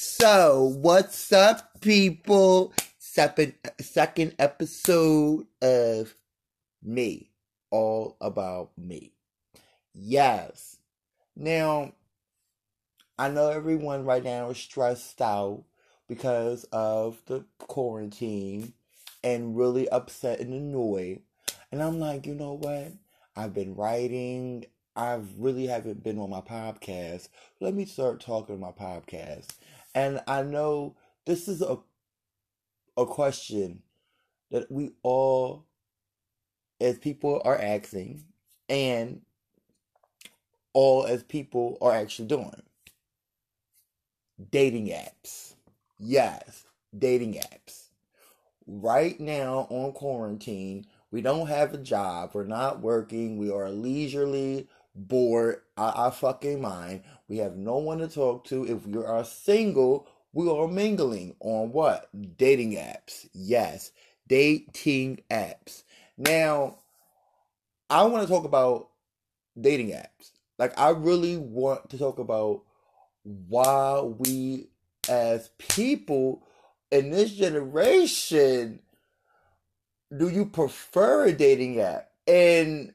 So, what's up, people? Second, second episode of me, all about me. Yes. Now, I know everyone right now is stressed out because of the quarantine and really upset and annoyed. And I'm like, you know what? I've been writing. I really haven't been on my podcast. Let me start talking my podcast. And I know this is a a question that we all as people are asking and all as people are actually doing. Dating apps. Yes, dating apps. Right now on quarantine, we don't have a job. We're not working. We are leisurely bored out our fucking mind. We have no one to talk to. If we are single, we are mingling on what? Dating apps. Yes, dating apps. Now, I want to talk about dating apps. Like, I really want to talk about why we as people in this generation do you prefer a dating app? And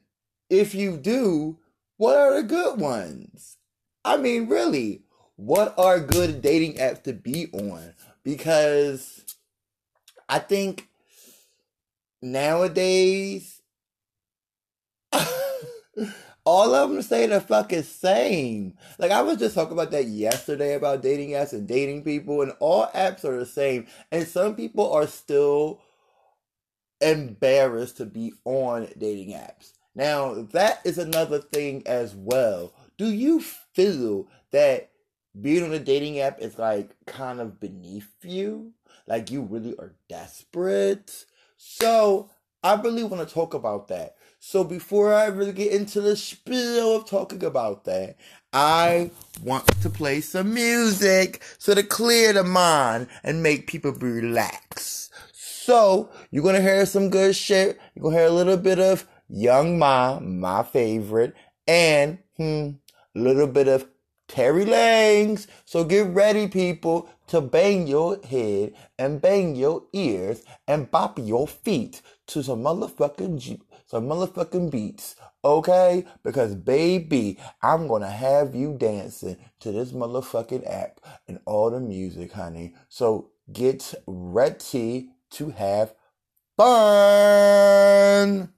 if you do, what are the good ones? I mean, really, what are good dating apps to be on? Because I think nowadays, all of them say the fucking same. Like I was just talking about that yesterday about dating apps and dating people, and all apps are the same. And some people are still embarrassed to be on dating apps. Now, that is another thing as well. Do you feel that being on a dating app is like kind of beneath you? Like you really are desperate? So, I really want to talk about that. So, before I really get into the spiel of talking about that, I want to play some music so to clear the mind and make people relax. So, you're to hear some good shit. You're to hear a little bit of Young M.A, my favorite, and hmm, little bit of Tory Lanez. So get ready, people, to bang your head and bang your ears and bop your feet to some motherfucking some motherfucking beats, okay? Because baby, I'm gonna have you dancing to this motherfucking app and all the music, honey. So get ready to have fun.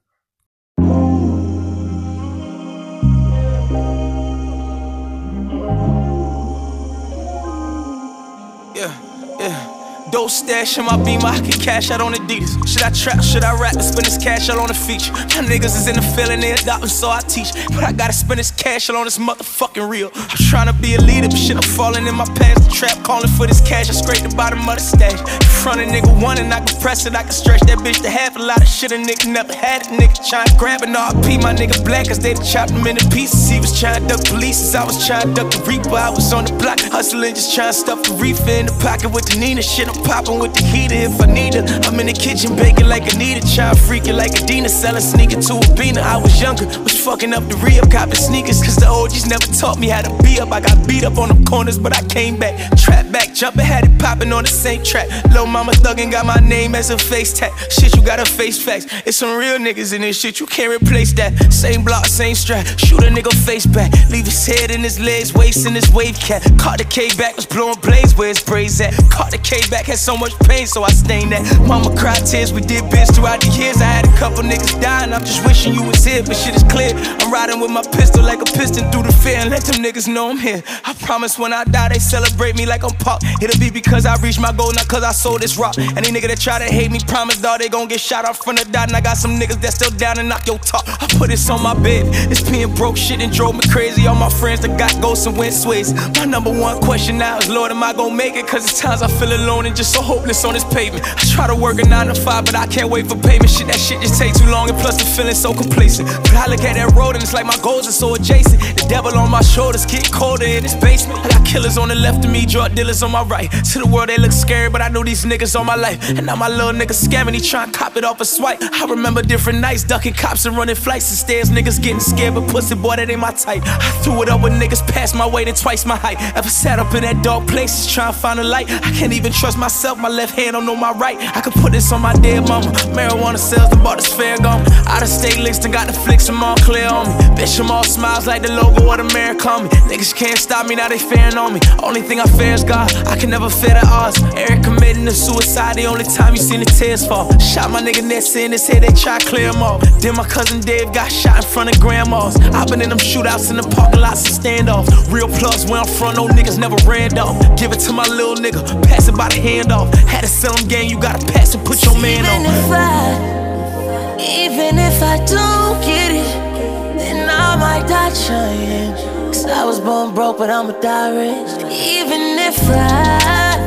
Dope stash in my beam, I can cash out on Adidas. Should I trap? Should I rap and spend this cash out on a feature? My niggas is in the feeling, they adopting, so I teach. But I gotta spend this cash out on this motherfucking real. I'm trying to be a leader, but shit, I'm falling in my past. The trap calling for this cash, I scrape the bottom of the stash. In front of nigga one, and I can press it, I can stretch that bitch to half. A lot of shit a nigga never had it. Nigga trying to grab it, all P, my nigga black, cause they done chopped him into pieces. He was trying to duck police, I was trying to duck the reaper. I was on the block, hustling, just trying to stuff the reefer in the pocket with the Nina shit. I'm popping with the heater if I need it. I'm in the kitchen baking like Anita, child freaking like a Adina, selling sneaker to a beaner. I was younger, was fucking up the re-up, copping sneakers, cause the OGs never taught me how to be up. I got beat up on the corners, but I came back, trap back, jumping, had it popping on the same track. Low mama thuggin' got my name as a face tag. Shit, you gotta face facts. It's some real niggas in this shit, you can't replace that. Same block, same strap, shoot a nigga face back, leave his head in his legs, waist in his wave cap. Caught the K back, was blowing blaze where his braids at. Caught the K back, had so much pain, so I stained that. Mama cried tears, we did bits throughout the years. I had a couple niggas dying, I'm just wishing you was here, but shit is clear. I'm riding with my pistol like a piston through the fear and let them niggas know I'm here. I promise when I die, they celebrate me like I'm pop. It'll be because I reached my goal, not cause I sold this rock. Any nigga that try to hate me, promise dog, they gon' get shot out front of dot. And I got some niggas that still down and knock your top. I put this on my bed. This being broke shit and drove me crazy. All my friends that got ghosts and went sways. My number one question now is, Lord, am I gon' make it? Cause it's times I feel alone and just so hopeless on this pavement. I try to work a 9 to 5, but I can't wait for payment. Shit, that shit just take too long, and plus the feeling so complacent. But I look at that road and it's like my goals are so adjacent. The devil on my shoulders, getting colder in this basement. I got killers on the left of me, drug dealers on my right. To the world, they look scary, but I know these niggas on my life. And now my little nigga scamming, he trying to cop it off a swipe. I remember different nights, ducking cops and running flights of stairs. Niggas getting scared, but pussy boy, that ain't my type. I threw it up with niggas past my weight and twice my height. Ever sat up in that dark place, trying to find a light? I can't even trust myself, my left hand don't know my right. I could put this on my dead mama. Marijuana sales, the bought this fair gone. Out of state links, and got the flicks, them all clear on me. Bitch, I'm all smiles like the logo of the America on me. Niggas can't stop me, now they fearing on me. Only thing I fear is God, I can never fear the odds. Eric committing to suicide, the only time you seen the tears fall. Shot my nigga Ness in his head, they try to clear him off. Then my cousin Dave got shot in front of grandmas. i been in them shootouts in the parking lots and standoff. Real plus where I'm from, no niggas never ran off. Give it to my little nigga, pass it by the handoff. Had to sell him game, you gotta pass and put your man even on. If I, even if I don't get it, then I might die trying. Cause I was born broke, but I'ma die rich. Even if I,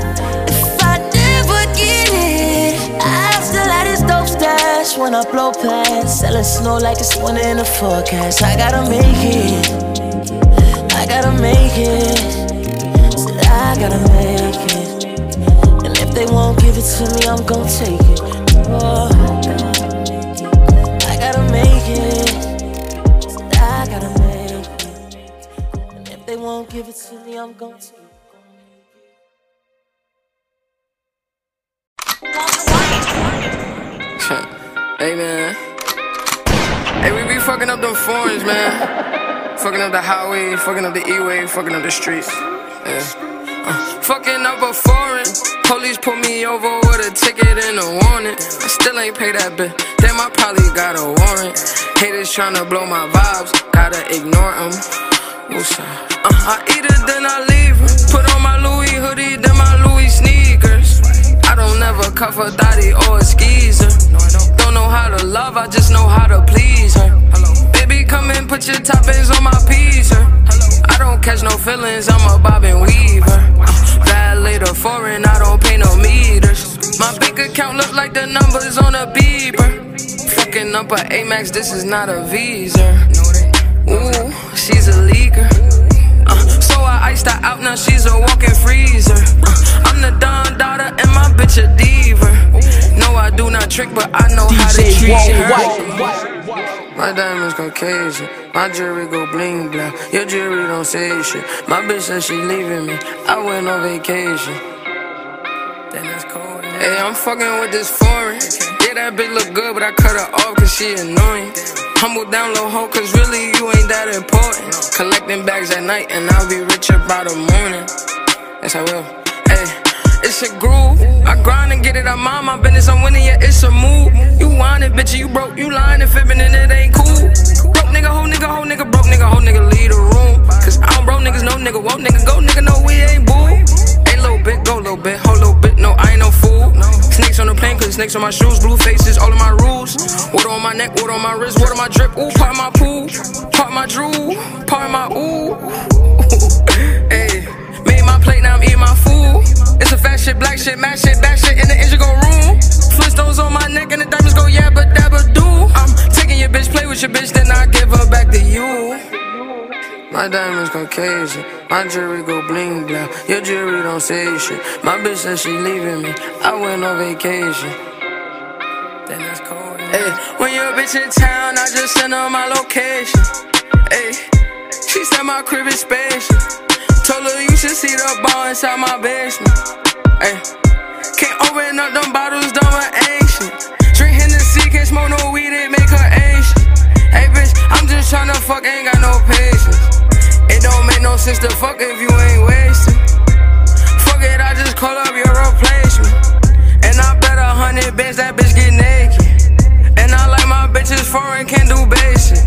if I never get it, I still have this dope stash when I blow past. Selling snow like it's winter in the forecast. I gotta make it. I gotta make it. I gotta make it. They won't give it to me, I'm gon' take it. Oh, I gotta make it. I gotta make it. And if they won't give it to me, I'm gon' take it. hey man. Hey, we be fucking up them foreigns, man. fucking up the highway, fucking up the E-way, fucking up the streets. Yeah. Uh, fucking up a foreign. Police pull me over with a ticket and a warning. I still ain't pay that bill. Damn, I probably got a warrant. Haters tryna blow my vibes, gotta ignore them. Uh, I eat it, then I leave her. Put on my Louis hoodie, then my Louis sneakers. I don't ever cuff a thotty or a skeezer. Don't know how to love, I just know how to please her. Baby, come and put your toppings on my pizza. I don't catch no feelings, I'm a bobbin weaver. Violator foreign, I don't pay no meters. My bank account look like the numbers on a beeper. Fucking up a Amex, this is not a visa. Ooh, she's a leaker. Uh, so I iced her out, now she's a walking freezer. Uh, I'm the Don daughter and my bitch a diva. No, I do not trick, but I know how to treat her. My diamonds Caucasian, my jewelry go bling bling. Your jewelry don't say shit. My bitch said she leaving me. I went on vacation. Then that's cold. Hey, I'm fucking with this foreign. Yeah, that bitch look good, but I cut her off cause she annoying. Humble down low ho, cause really you ain't that important. Collecting bags at night, and I'll be richer by the morning. Yes, I will. Hey, it's a groove. I grind and get it, I'm on my business, I'm winning, yeah, it's a move. You it, bitch, you broke, you lying and fibbing, and it ain't cool. Broke nigga, hoe nigga, hoe nigga, broke nigga, hoe nigga, leave the room. Cause I don't broke niggas, no nigga, won't nigga, go nigga, no, we ain't boo. Hey, little bit, go little bit, hold little bit, no, I ain't no fool. Snakes on the plane, cause snakes on my shoes, blue faces, all of my rules. Water on my neck, water on my wrist, water my drip, ooh, part of my pool, part of my drool, part of my ooh. Plate, now I'm eating my food. It's a fat shit, black shit, mad shit, back shit in the go room. Flintstones on my neck and the diamonds go yabba dabba do. I'm taking your bitch, play with your bitch, then I give her back to you. My diamonds go Caucasian, my jewelry go bling bling. Your jewelry don't say shit. My bitch said she leaving me. I went on vacation. Then that's cold. Hey, when your bitch in town, I just send her my location. Hey, she said my crib is spacious. Told her you should see the ball inside my basement. Hey, can't open up them bottles, dumb or ancient. Drink Hennessy, can't smoke no weed, it make her ancient. Hey, bitch, I'm just tryna fuck, ain't got no patience. It don't make no sense to fuck if you ain't wasted. Fuck it, I just call up your replacement. And I bet a hundred bands that bitch get naked. And I like my bitches foreign, can't do basic.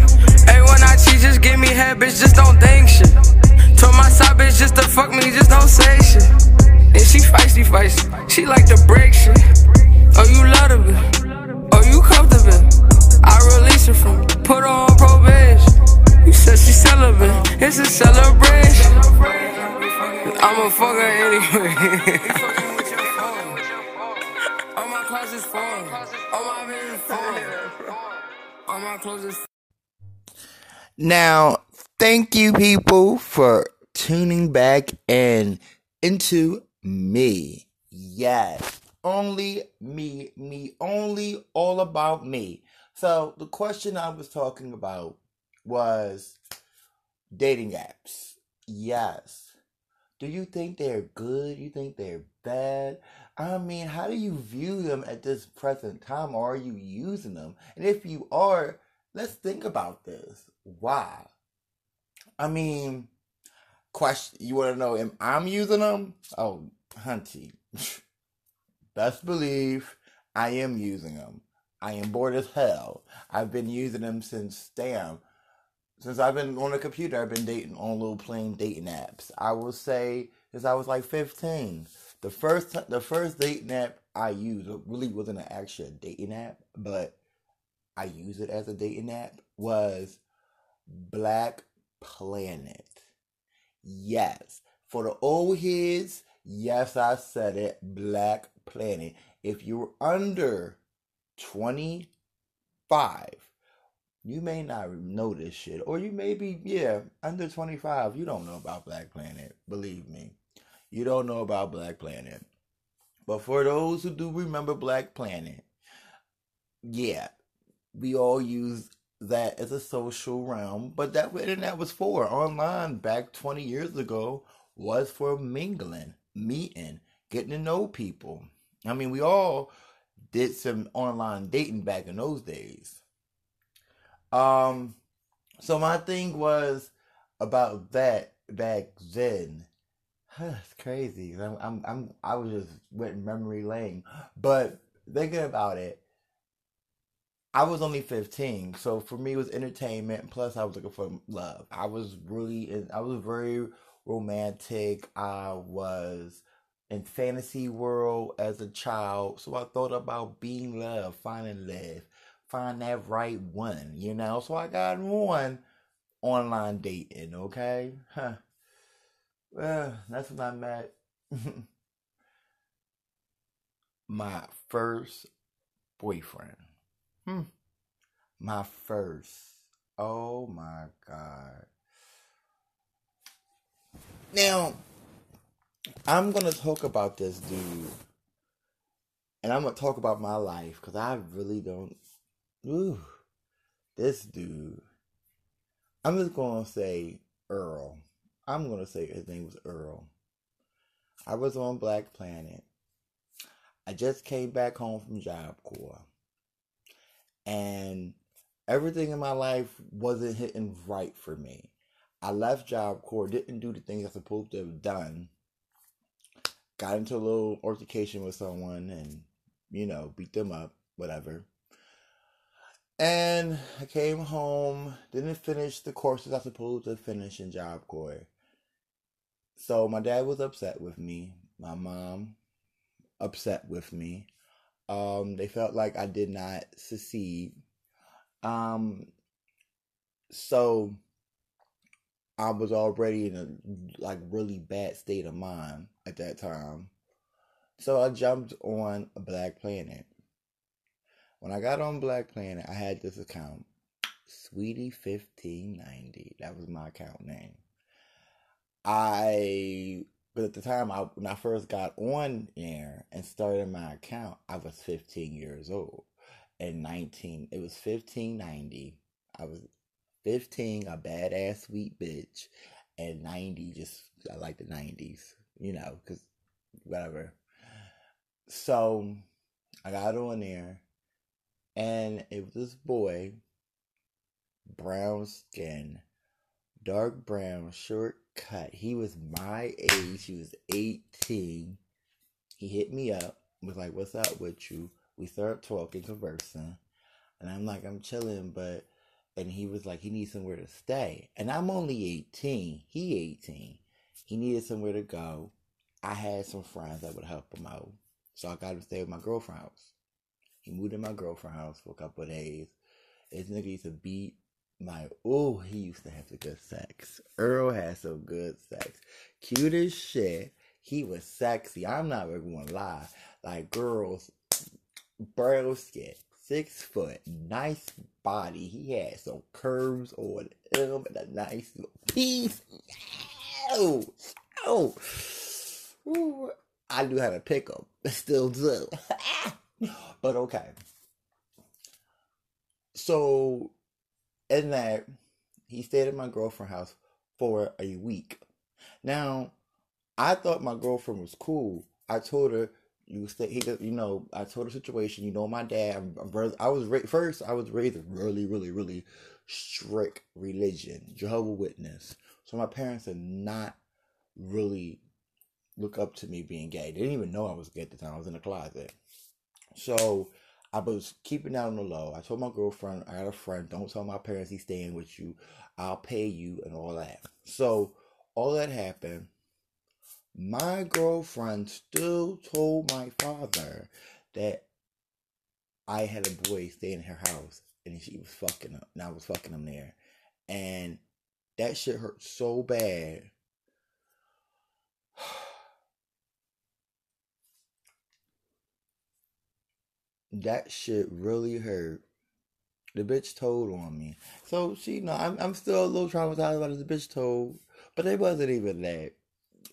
Hey, when I cheat, just give me head, bitch, just don't think shit. Told my side bitch just to fuck me, just don't say shit. She feisty, feisty. She like to break shit. Oh, you love. Oh, you comfortable. I release her from. Put her on probation. You said she celibate. It's a celebration. I'ma fuck her anyway. Now, thank you people for tuning back in into me. Yes, only me, me, only all about me. So, the question I was talking about was dating apps. Yes. Do you think they're good? You think they're bad? I mean, how do you view them at this present time? Or are you using them? And if you are, let's think about this. Why? I mean, question. You want to know? Am I'm using them? Oh, hunty. Best believe I am using them. I am bored as hell. I've been using them since damn. Since I've been on the computer, I've been dating on little plain dating apps. I will say since I was like 15. The first the first dating app I used really wasn't an actual dating app, but I use it as a dating app was Black Planet. Yes. For the old heads, yes, I said it. Black Planet. If you're under 25, you may not know this shit. Or you may be, yeah, under 25. You don't know about Black Planet. Believe me. You don't know about Black Planet. But for those who do remember Black Planet, yeah, we all use that as a social realm, but that what internet was for. Online back 20 years ago was for mingling, meeting, getting to know people. I mean, we all did some online dating back in those days. Um, so my thing was about that back then. it's crazy. I'm, I'm, I'm, I was just went memory lane, but thinking about it, I was only 15, so for me it was entertainment. Plus, I was looking for love. I was really, I was very romantic. I was in fantasy world as a child, so I thought about being love, finding love, find that right one, you know. So I got one online dating. Okay, huh. Well, that's when I met my first boyfriend. Hmm. My first. Oh my God. Now, I'm going to talk about this dude. And I'm going to talk about my life because I really don't. Ooh, this dude. I'm just going to say Earl. I'm going to say his name was Earl. I was on Black Planet. I just came back home from Job Corps. And everything in my life wasn't hitting right for me. I left Job Corps, didn't do the things I supposed to have done. Got into a little altercation with someone and, you know, beat them up, whatever. And I came home, didn't finish the courses I supposed to finish in Job Corps. So my dad was upset with me. My mom upset with me. Um, they felt like I did not succeed. Um, so I was already in a like really bad state of mind at that time. So I jumped on Black Planet. When I got on Black Planet, I had this account, Sweetie1590. That was my account name. I but at the time I when I first got on there and started my account, I was 15 years old. And 19 it was 1590. I was 15, a badass sweet bitch, and 90 just I like the 90s, you know, cuz whatever. So I got on there and it was this boy brown skin, dark brown, short cut. He was my age. He was 18. He hit me up, was like, What's up with you? We started talking, conversing. And I'm like, I'm chilling, but. And he was like, he needs somewhere to stay. And I'm only 18. He 18. He needed somewhere to go. I had some friends that would help him out. So I got him to stay with my girlfriend's house. He moved in my girlfriend's house for a couple of days. This nigga used to beat my oh, he used to have some good sex. Earl had some good sex. Cute as shit. He was sexy. I'm not even gonna lie. Like girls, bro skin, six foot, nice body. He had some curves on him and a nice piece. Oh, oh. Ooh, I knew how to pick him. Still do. but okay. So, in that, he stayed at my girlfriend's house for a week. Now, I thought my girlfriend was cool. I told her you stay. He, you know, I told her situation. You know, my dad. I'm, I'm, I was ra- first. I was raised really, really, really strict religion, Jehovah Witness. So my parents did not really look up to me being gay. They didn't even know I was gay at the time. I was in the closet. So I was keeping that on the low. I told my girlfriend, I got a friend, don't tell my parents he's staying with you. I'll pay you and all that. So all that happened. My girlfriend still told my father that I had a boy staying in her house and she was fucking him and I was fucking him there. And that shit hurt so bad. That shit really hurt. The bitch told on me. So she, you know, I'm, I'm still a little traumatized about the bitch told, but it wasn't even that.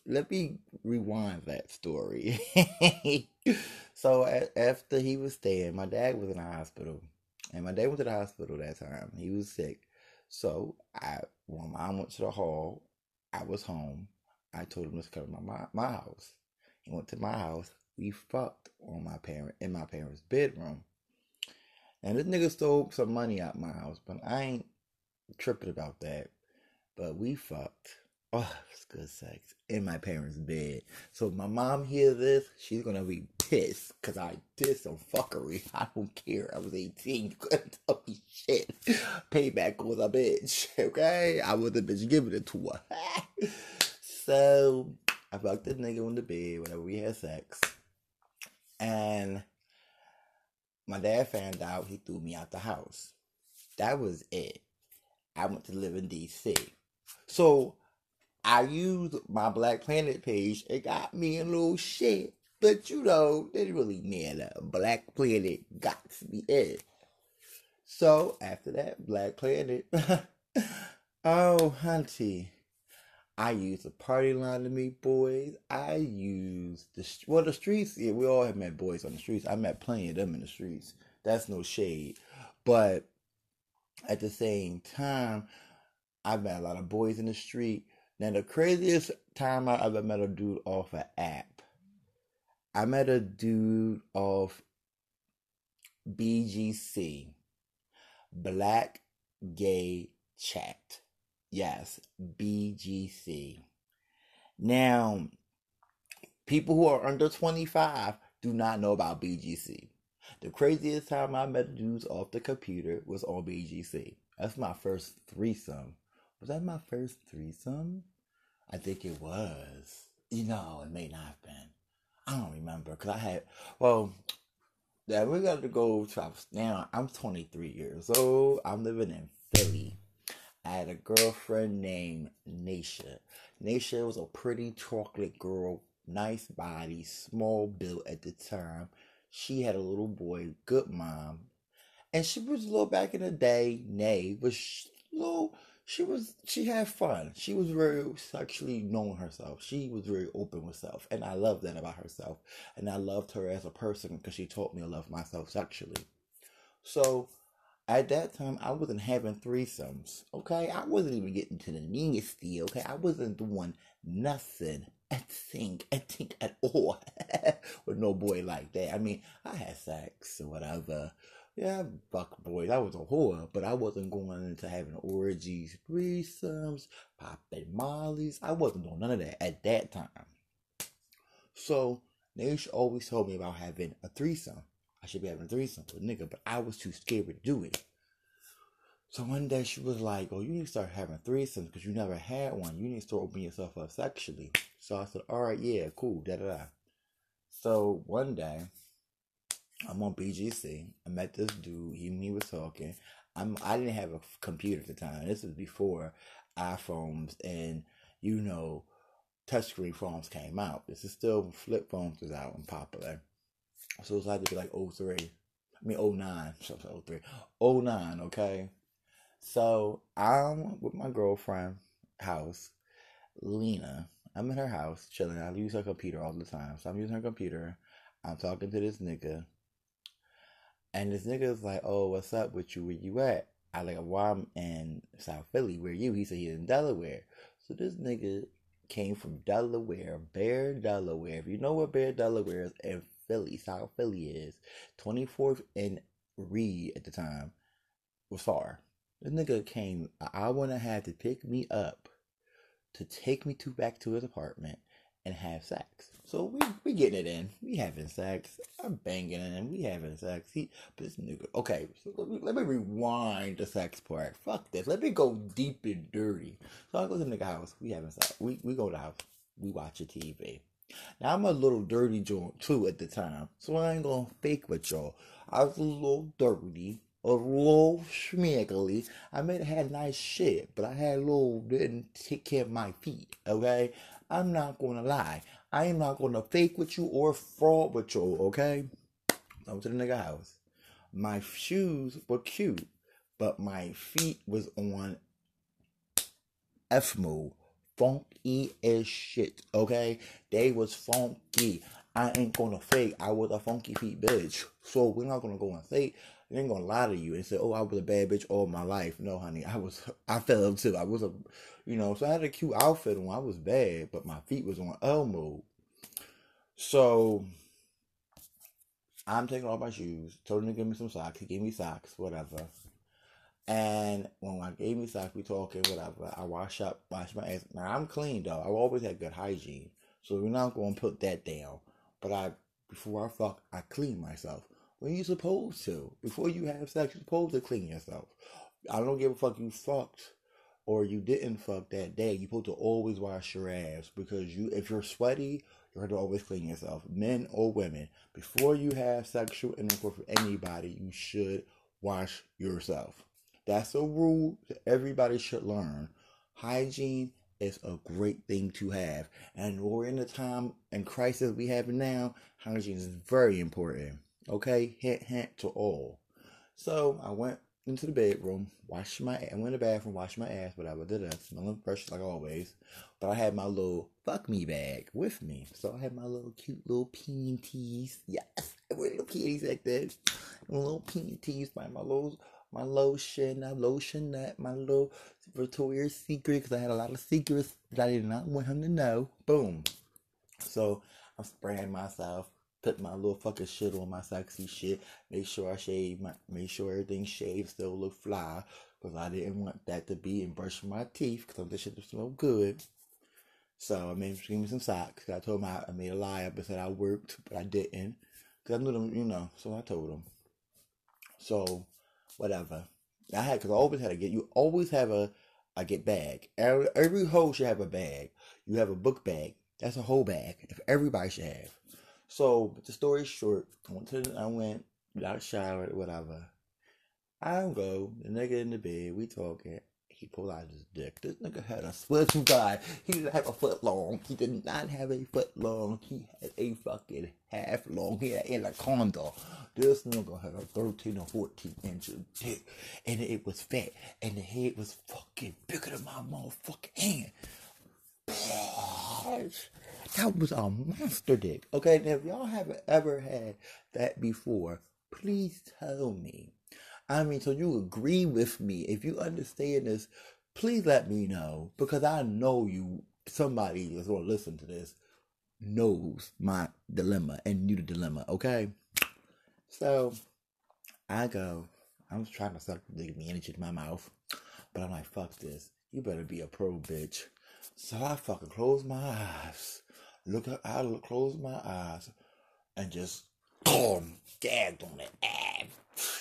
Let me rewind that story. so a- after he was staying, my dad was in the hospital, and my dad went to the hospital that time. He was sick. So I, when mom went to the hall, I was home. I told him to come to my my house. He went to my house. We fucked on my parent in my parents' bedroom. And this nigga stole some money out my house, but I ain't tripping about that. But we fucked. Oh, it's good sex in my parents' bed. So if my mom hears this, she's gonna be pissed because I did some fuckery. I don't care. I was 18. You couldn't tell me shit. Payback was a bitch. Okay? I was a bitch giving it to her. so I fucked this nigga on the bed whenever we had sex. And my dad found out he threw me out the house. That was it. I went to live in DC. So I used my Black Planet page. It got me a little shit. But you know, didn't really matter. Black Planet got me in. So after that, Black Planet. oh, hunty. I use the party line to meet boys. I use the well the streets. Yeah, we all have met boys on the streets. I met plenty of them in the streets. That's no shade, but at the same time, I've met a lot of boys in the street. Now the craziest time I ever met a dude off an app. I met a dude off BGC, Black Gay Chat. Yes, BGC. Now, people who are under 25 do not know about BGC. The craziest time I met dudes off the computer was on BGC. That's my first threesome. Was that my first threesome? I think it was. You know, it may not have been. I don't remember because I had, well, yeah, we got to go to, now I'm 23 years old. I'm living in Philly. I had a girlfriend named Nasha. Nasha was a pretty chocolate girl, nice body, small built at the time. She had a little boy, good mom. And she was a little back in the day, nay, she, little, she was, she had fun. She was very sexually knowing herself. She was very open with self. And I love that about herself. And I loved her as a person because she taught me to love myself sexually. So, at that time, I wasn't having threesomes. Okay, I wasn't even getting to the nasty. Okay, I wasn't doing nothing. I think, I think at all with no boy like that. I mean, I had sex or whatever. Yeah, fuck boys. I was a whore, but I wasn't going into having orgies, threesomes, popping mollies. I wasn't doing none of that at that time. So, Naish always told me about having a threesome. I should be having a threesome with a nigga, but I was too scared to do it. So one day she was like, "Oh, you need to start having threesomes because you never had one. You need to start opening yourself up sexually." So I said, "All right, yeah, cool, da da da." So one day, I'm on BGC. I met this dude. He and me was talking. I'm. I didn't have a computer at the time. This was before iPhones and you know, touchscreen phones came out. This is still flip phones was out and popular. So it's like to be like 03. I mean 09, so 03. 09, okay? So I'm with my girlfriend house, Lena. I'm in her house chilling. I use her computer all the time. So I'm using her computer. I'm talking to this nigga. And this nigga is like, oh, what's up with you? Where you at? I like, well, I'm in South Philly. Where you? He said he's in Delaware. So this nigga came from Delaware, Bear, Delaware. If you know where Bear, Delaware is, and Philly, South Philly is, 24th and Reed at the time was far. This nigga came an hour and a half to pick me up, to take me to back to his apartment and have sex. So we we getting it in. We having sex. I'm banging and we having sex. He this nigga okay, so let me, let me rewind the sex part. Fuck this. Let me go deep and dirty. So I go to the nigga house. We having sex. We we go to the house. We watch a TV. Now I'm a little dirty joint too at the time. So I ain't gonna fake with y'all. I was a little dirty a little schmiggly. I may have had nice shit, but I had a little didn't take care of my feet. Okay, I'm not gonna lie. I am not gonna fake with you or fraud with you. Okay, I went to the nigga house. My shoes were cute, but my feet was on F move, funky as shit. Okay, they was funky. I ain't gonna fake. I was a funky feet bitch. So we're not gonna go and fake. I ain't gonna lie to you and say, "Oh, I was a bad bitch all my life." No, honey, I was. I fell too. I was a, you know. So I had a cute outfit on. I was bad, but my feet was on L mode. So I'm taking off my shoes. Told him to give me some socks. He gave me socks, whatever. And when I gave me socks, we talking, whatever. I wash up, wash my ass. Now I'm clean though. I've always had good hygiene, so we're not gonna put that down. But I, before I fuck, I clean myself when you supposed to. Before you have sex, you're supposed to clean yourself. I don't give a fuck you fucked or you didn't fuck that day. You're supposed to always wash your ass because you if you're sweaty, you have to always clean yourself. Men or women. Before you have sexual intercourse with anybody, you should wash yourself. That's a rule that everybody should learn. Hygiene is a great thing to have. And we're in the time and crisis we have now, hygiene is very important. Okay, hint, hint to all. So I went into the bedroom, washed my, I went in the bathroom, washed my ass, whatever. Did that, smelling fresh like always. But I had my little fuck me bag with me, so I had my little cute little panties. Yes, I wear little panties like this. Little panties, my my little my lotion, my lotion nut, my little Victoria's Secret, because I had a lot of secrets that I did not want him to know. Boom. So I'm spraying myself put my little fucking shit on my sexy shit. Make sure I shave my, make sure everything shaved, still look fly. Cause I didn't want that to be and brush my teeth. Cause this shit smell good. So I made him give me some socks. I told him I, I made a lie up and said I worked, but I didn't. Cause I knew them, you know. So I told him. So, whatever. I had, cause I always had to get. You always have a, a get bag. Every, every hoe should have a bag. You have a book bag. That's a whole bag. If everybody should have. So, but the story is short, I went to, I went, got showered, whatever. I go, the nigga in the bed, we talking. His dick. This nigga had a to God, he didn't have a foot long. He did not have a foot long. He had a fucking half long. He had anaconda. This nigga had a 13 or 14 inch dick. And it was fat. And the head was fucking bigger than my motherfucking hand. That was a monster dick. Okay, now if y'all haven't ever had that before, please tell me. I mean, so you agree with me. If you understand this, please let me know. Because I know you, somebody that's going to listen to this, knows my dilemma and knew the dilemma, okay? So, I go, I'm trying to suck the energy in my mouth. But I'm like, fuck this. You better be a pro bitch. So I fucking close my eyes look at I close my eyes and just gagged on it.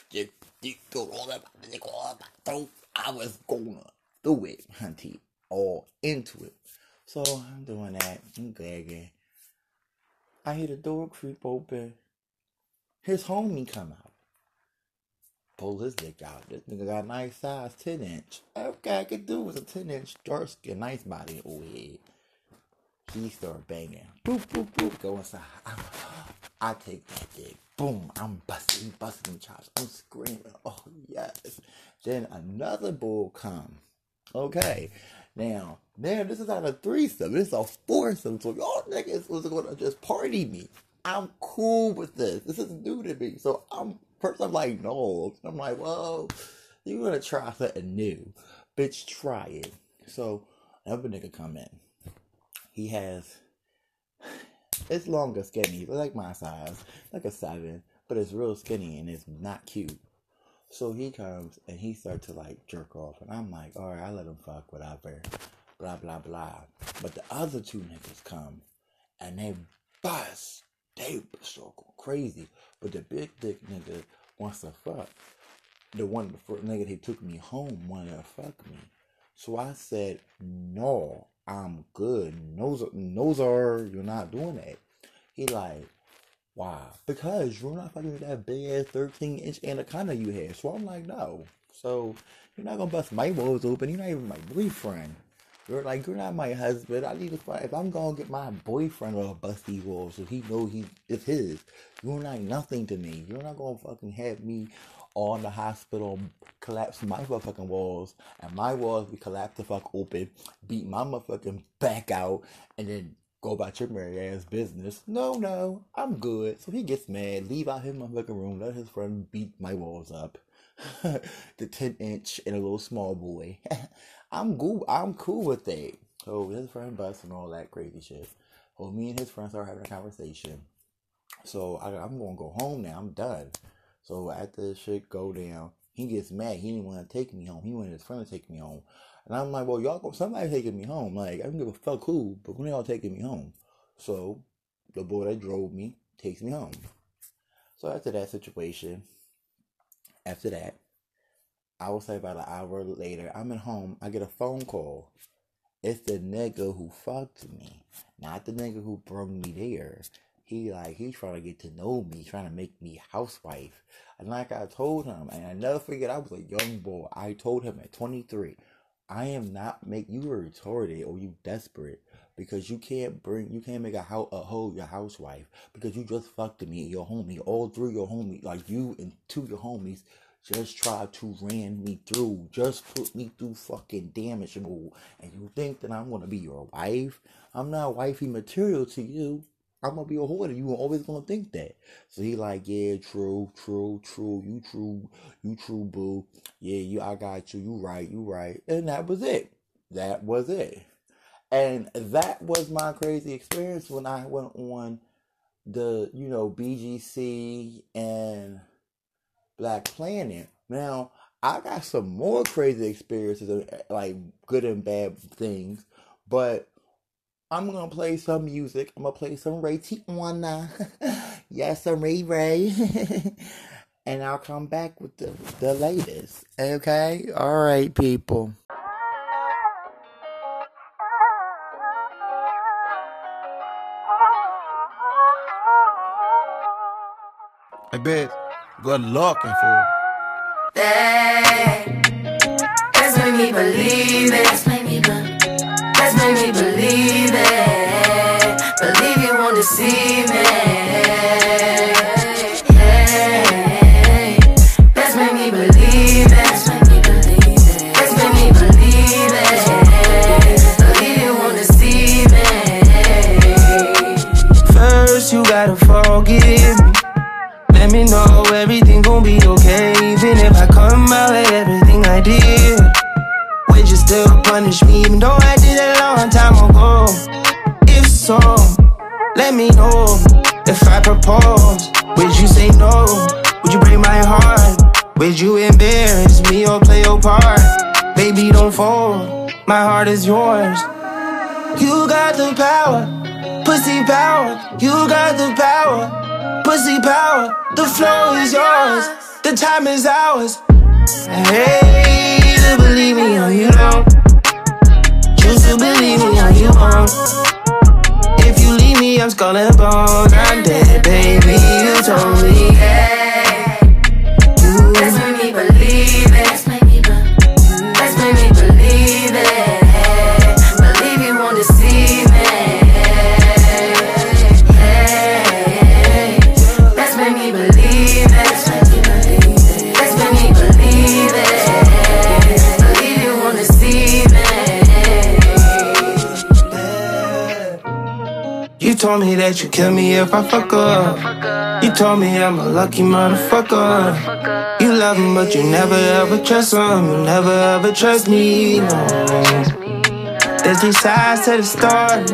Just, just go all that, up all my throat. I was gonna do it, hunty, all into it. So I'm doing that. I'm gagging. I hear the door creep open. His homie come out. Pull his dick out. This nigga got a nice size 10 inch. Okay, I could do was a 10 inch dark skin, nice body. Oh, yeah he started banging. Boop, boop, boop. Go inside. I take that dick. Boom, I'm busting, busting chops. I'm screaming. Oh, yes. Then another bull come. Okay. Now, man, this is not a threesome. This is a foursome. So y'all niggas was gonna just party me. I'm cool with this. This is new to me. So I'm first I'm like, no. I'm like, well, you gonna try something new. Bitch, try it. So another nigga come in. He has it's longer skinny, like my size, like a seven, but it's real skinny and it's not cute. So he comes and he starts to like jerk off, and I'm like, all right, I let him fuck, whatever, blah blah blah. But the other two niggas come and they bust, they so crazy. But the big dick nigga wants to fuck. The one, first nigga he took me home wanted to fuck me. So I said, no, I'm good. Those, those are, you're not doing that. He like, why? Because you're not fucking with that big ass 13 inch anaconda you had. So I'm like, no. So you're not gonna bust my walls open. You're not even my boyfriend. You're like, you're not my husband. I need to find, if I'm gonna get my boyfriend to bust these walls so he know he it's his. You're not nothing to me. You're not gonna fucking have me on the hospital, collapse my motherfucking walls, and my walls be collapse the fuck open, beat my motherfucking back out, and then go about your merry ass business. No, no, I'm good. So he gets mad, leave out his motherfucking room, let his friend beat my walls up. the 10 inch and a little small boy. I'm cool. I'm cool with that. So his friend busts and all that crazy shit. Well, me and his friend start having a conversation. So I, I'm gonna go home now. I'm done. So after the shit go down, he gets mad. He didn't want to take me home. He wanted his friend to take me home. And I'm like, well, y'all somebody taking me home. Like, I don't give a fuck who, but when y'all taking me home? So the boy that drove me takes me home. So after that situation, after that, I will say about an hour later, I'm at home. I get a phone call. It's the nigga who fucked me, not the nigga who brought me there he like he's trying to get to know me, trying to make me housewife. And like I told him, and I never forget, I was a young boy. I told him at 23, I am not make you retarded or you desperate because you can't bring you can't make a hoe a hoe your housewife because you just fucked me and your homie all three your homie like you and two your homies just tried to ran me through just put me through fucking damage and you think that I'm gonna be your wife I'm not wifey material to you I'm gonna be a hoarder. You always gonna think that. So he like, yeah, true, true, true. You true, you true, boo. Yeah, you. I got you. You right. You right. And that was it. That was it. And that was my crazy experience when I went on the, you know, BGC and Black Planet. Now I got some more crazy experiences, like good and bad things, but I'm gonna play some music. I'm gonna play some Ray Tijuana. yes, some Ray Ray. and I'll come back with the, the latest. Okay? Alright, people. I bet. Good luck, and fool. That's made me believe it. That's me believe just make me believe it. Believe you won't deceive me. If I propose, would you say no? Would you break my heart? Would you embarrass me or play your part? Baby, don't fold. My heart is yours. You got the power, pussy power. You got the power, pussy power. The flow is yours, the time is ours. Hey to believe me or you don't. Choose to believe me or you won't. Me, I'm skull and bone. I'm dead, baby. You told me. Let you kill me if I fuck up. You told me I'm a lucky motherfucker. You love him, but you never ever trust him. You never ever trust me. No. There's three sides to the story,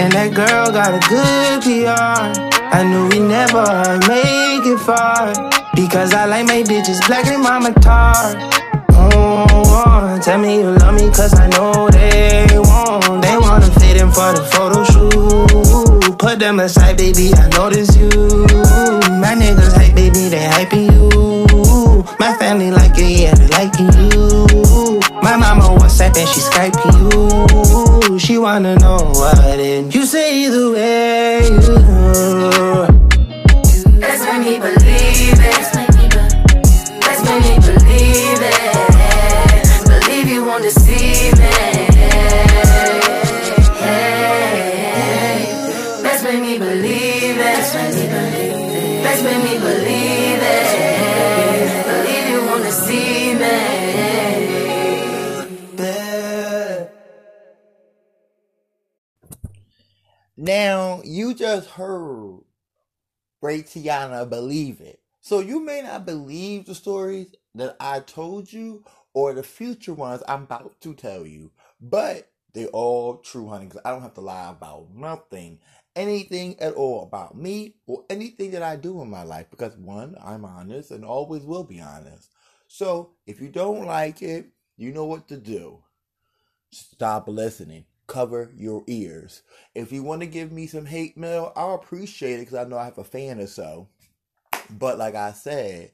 and that girl got a good PR. I knew we never make it far because I like my bitches black and mama tar. Oh, tell me you love me cause I know they won't. They wanna fit in for the photo shoot. Put them aside, baby, I notice you. My niggas hype, baby, they hyping you. My family like it, yeah, they liking you. My mama WhatsApp and she Skyping you. She wanna know what did you say the way you. Let's make me believe it. Now, you just heard Ray Tiana believe it. So you may not believe the stories that I told you or the future ones I'm about to tell you, but they're all true, honey, because I don't have to lie about nothing, anything at all about me or anything that I do in my life because one, I'm honest and always will be honest. So if you don't like it, you know what to do. Stop listening. Cover your ears. If you want to give me some hate mail, I'll appreciate it because I know I have a fan or so. But like I said,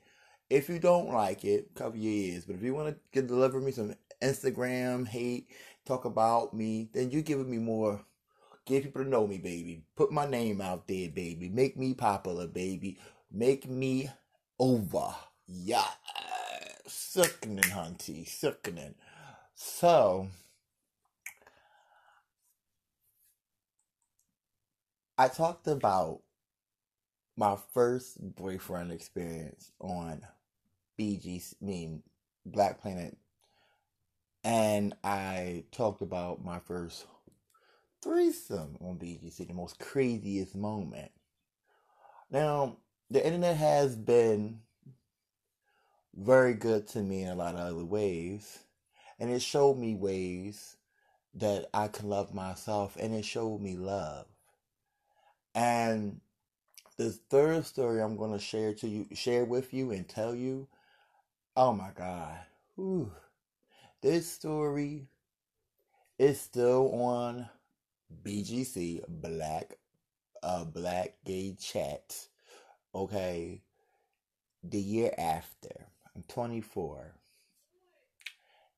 if you don't like it, cover your ears. But if you want to deliver me some Instagram hate, talk about me, then you're giving me more. Get people to know me, baby. Put my name out there, baby. Make me popular, baby. Make me over. Yeah. Sickening, hunty. Sickening. So, I talked about my first boyfriend experience on BG, I mean Black Planet, and I talked about my first threesome on BGC, the most craziest moment. Now, the internet has been very good to me in a lot of other ways, and it showed me ways that I can love myself, and it showed me love. And the third story I'm going to share to you, share with you, and tell you. Oh my God, Whew. this story is still on BGC Black, uh, Black Gay Chat. Okay, the year after, I'm 24.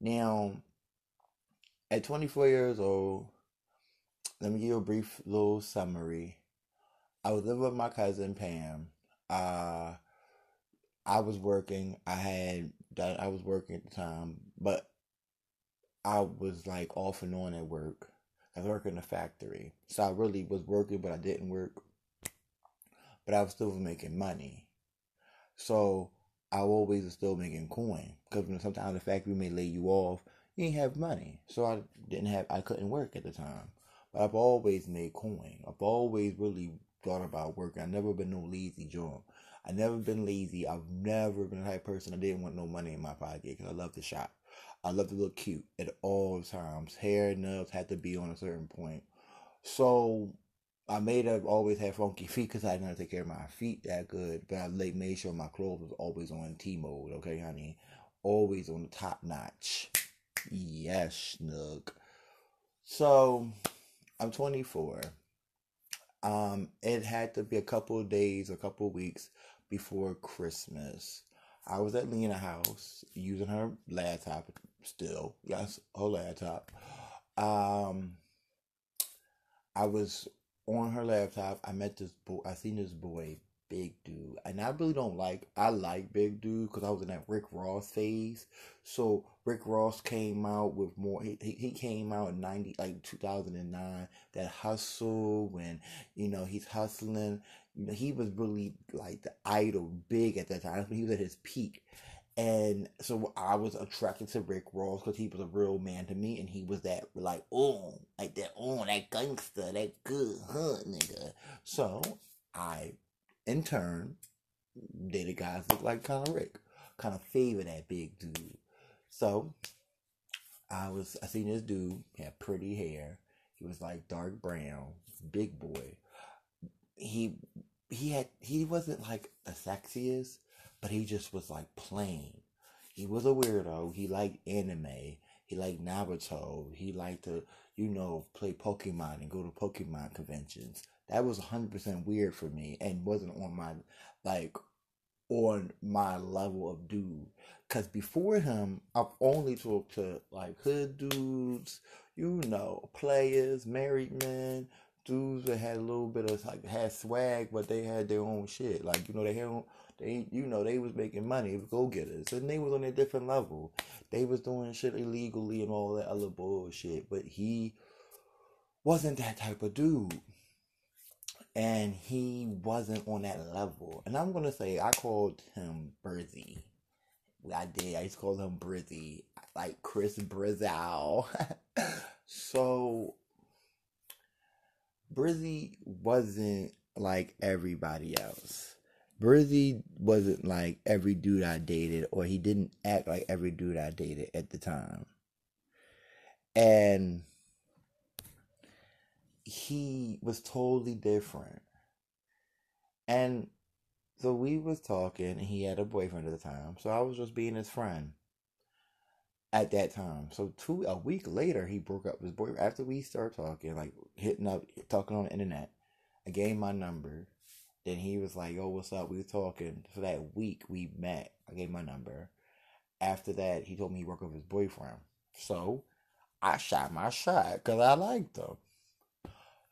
Now, at 24 years old, let me give you a brief little summary. I was living with my cousin Pam. Uh, I was working. I had done. I was working at the time, but I was like off and on at work. I was working in a factory, so I really was working, but I didn't work. But I was still making money, so I always was still making coin. Because sometimes the factory may lay you off, you didn't have money, so I didn't have. I couldn't work at the time. But I've always made coin. I've always really thought about working. I've never been no lazy job. I never been lazy. I've never been the type person I didn't want no money in my pocket because I love to shop. I love to look cute at all times. Hair and nails had to be on a certain point. So I made up always had funky feet because I didn't to take care of my feet that good. But I made sure my clothes was always on T mode. Okay, honey, always on the top notch. Yes, Snook. So I'm 24. Um, it had to be a couple of days, a couple weeks before Christmas. I was at Lena's house using her laptop still. Yes, her laptop. Um, I was on her laptop. I met this boy. I seen this boy, big dude, and I really don't like. I like big dude because I was in that Rick Ross phase. So Rick Ross came out with more. He he, came out in ninety like two thousand and nine. That hustle when you know he's hustling. You know he was really like the idol, big at that time. He was at his peak, And so I was attracted to Rick Ross because he was a real man to me, and he was that like oh, like that oh, that gangster, that good huh, nigga. So I, in turn, dated guys look like kind of Rick, kind of favor that big dude. So I was I seen this dude had pretty hair. He was like dark brown, big boy. He he had he wasn't like the sexiest, but he just was like plain. He was a weirdo. He liked anime. He liked Naruto. He liked to, you know, play Pokemon and go to Pokemon conventions. That was 100% weird for me and wasn't on my, like, on my level of dude. Because before him, I've only talked to, like, hood dudes, you know, players, married men, dudes that had a little bit of, like, had swag, but they had their own shit. Like, you know, they had they, you know, they was making money, go getters, and they was on a different level. They was doing shit illegally and all that other bullshit, but he wasn't that type of dude, and he wasn't on that level. And I'm gonna say I called him Brizzy. I did. I used to call him Brizzy, like Chris Brizow. so Brizzy wasn't like everybody else Brizzy wasn't like every dude I dated, or he didn't act like every dude I dated at the time. And he was totally different. And so we was talking, and he had a boyfriend at the time. So I was just being his friend at that time. So two a week later, he broke up with his boyfriend. After we started talking, like hitting up, talking on the internet, I gave my number. Then he was like, "Yo, what's up?" We were talking for that week. We met. I gave my number. After that, he told me he worked with his boyfriend. So I shot my shot because I liked him.